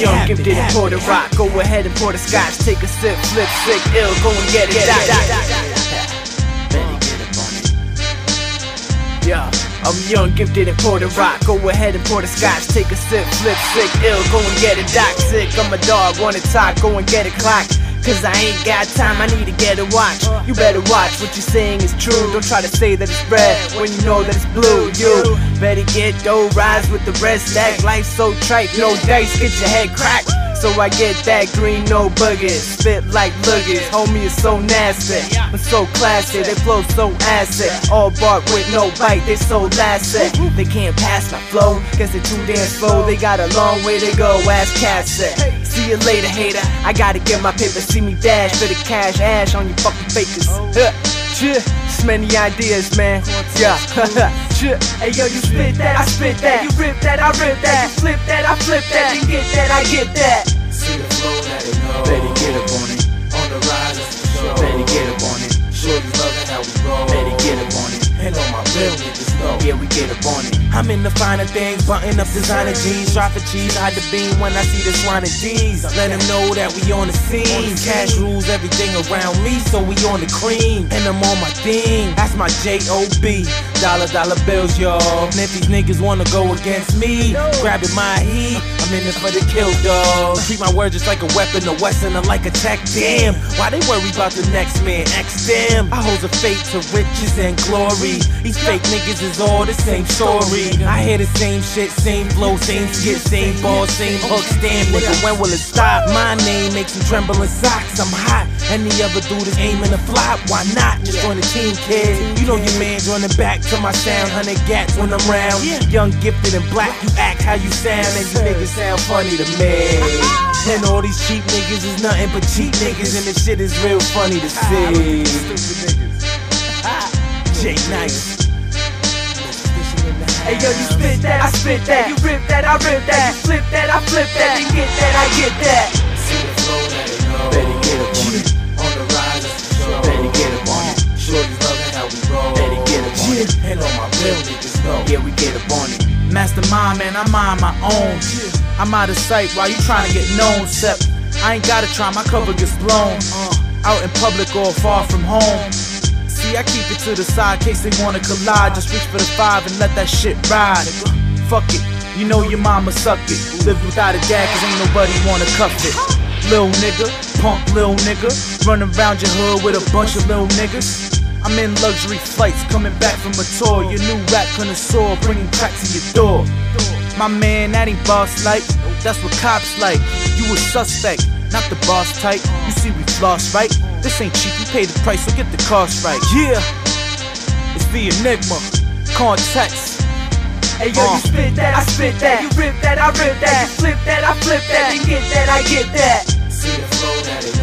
young, gifted, and pour the rock. Go ahead and pour the scotch. Take a sip, flip, sick, ill. Go and get it. Dot, it. Yeah. I'm young, gifted, and pour the rock. Go ahead and pour the scotch. Take a sip, flip, sick, ill. Go and get it. Doc sick. I'm a dog, wanna talk. Go and get it clock. Cause I ain't got time, I need to get a watch. You better watch what you're saying is true. Don't try to say that it's red when you know that it's blue. You better get dough, rise with the rest. That life's so trite, no dice, get your head cracked. So I get that green, no buggers. Spit like luggage, homie is so nasty. I'm so classy, they flow so acid. All bark with no bite, they so lasted. They can't pass my flow, guess they too damn slow. They got a long way to go, ass Cassie. See you later, hater. I gotta get my paper, see me dash for the cash, ash on you fucking fakers. Shit, so many ideas, man. Yeah. Hey yo, you spit that, I spit that. You rip that, I rip that. You flip that, I flip that. You get that, I get that. See the flow, it know. Better get up on it. On the rise, that's for sure. Better get up on it. Shorty's loving how we roll. Better get up on it. And on my real niggas know. Yeah, we get up on it. I'm in the finer things, button up designer jeans, drop for cheese, hide the beam when I see the swine of D's. Let them know that we on the scene. Cash rules everything around me, so we on the cream. And I'm on my thing, that's my J-O-B. Dollar, dollar bills, y'all. And if these niggas wanna go against me, grabbing my heat, I'm in it for the kill, dog. Treat my words just like a weapon, a Western, or like a tech. Damn, why they worry about the next man? X them. I hold a fate to riches and glory. These fake niggas is all the same story. I hear the same shit, same flow, same skit, same ball, same hooks. Damn, nigga, when will it stop? My name makes you tremble in socks. I'm hot. Any other dude is aiming to flop. Why not? Just join the team, kid. You know your man's running back to my sound. Hundred gats when I'm round. Young, gifted, and black. You act how you sound, and you niggas sound funny to me. And all these cheap niggas is nothing but cheap niggas, and this shit is real funny to ah, see. Jae Nice. Hey yo, you spit that, I spit that. You rip that, I rip that. You flip that, I flip that. You get that, I get that. Mastermind, man, I'm on my own. I'm out of sight while you trying to get known. Sep, I ain't gotta try, my cover gets blown. Uh, out in public or far from home. See, I keep it to the side, case they wanna collide. Just reach for the five and let that shit ride. Fuck it, you know your mama suck it. Live without a dad, cause ain't nobody wanna cuff it. Lil nigga, punk lil nigga. Running around your hood with a bunch of lil niggas. I'm in luxury flights coming back from a tour. Your new rap connoisseur bringing crack to your door. My man, that ain't boss like. That's what cops like. You a suspect, not the boss type. You see we floss, right? This ain't cheap, you pay the price, so get the cost right. Yeah, it's the Enygma. Context. Hey yo, you uh. spit that, I spit that. You rip that, I rip that. You flip that, I flip that. You get that, I get that. See the flow, let it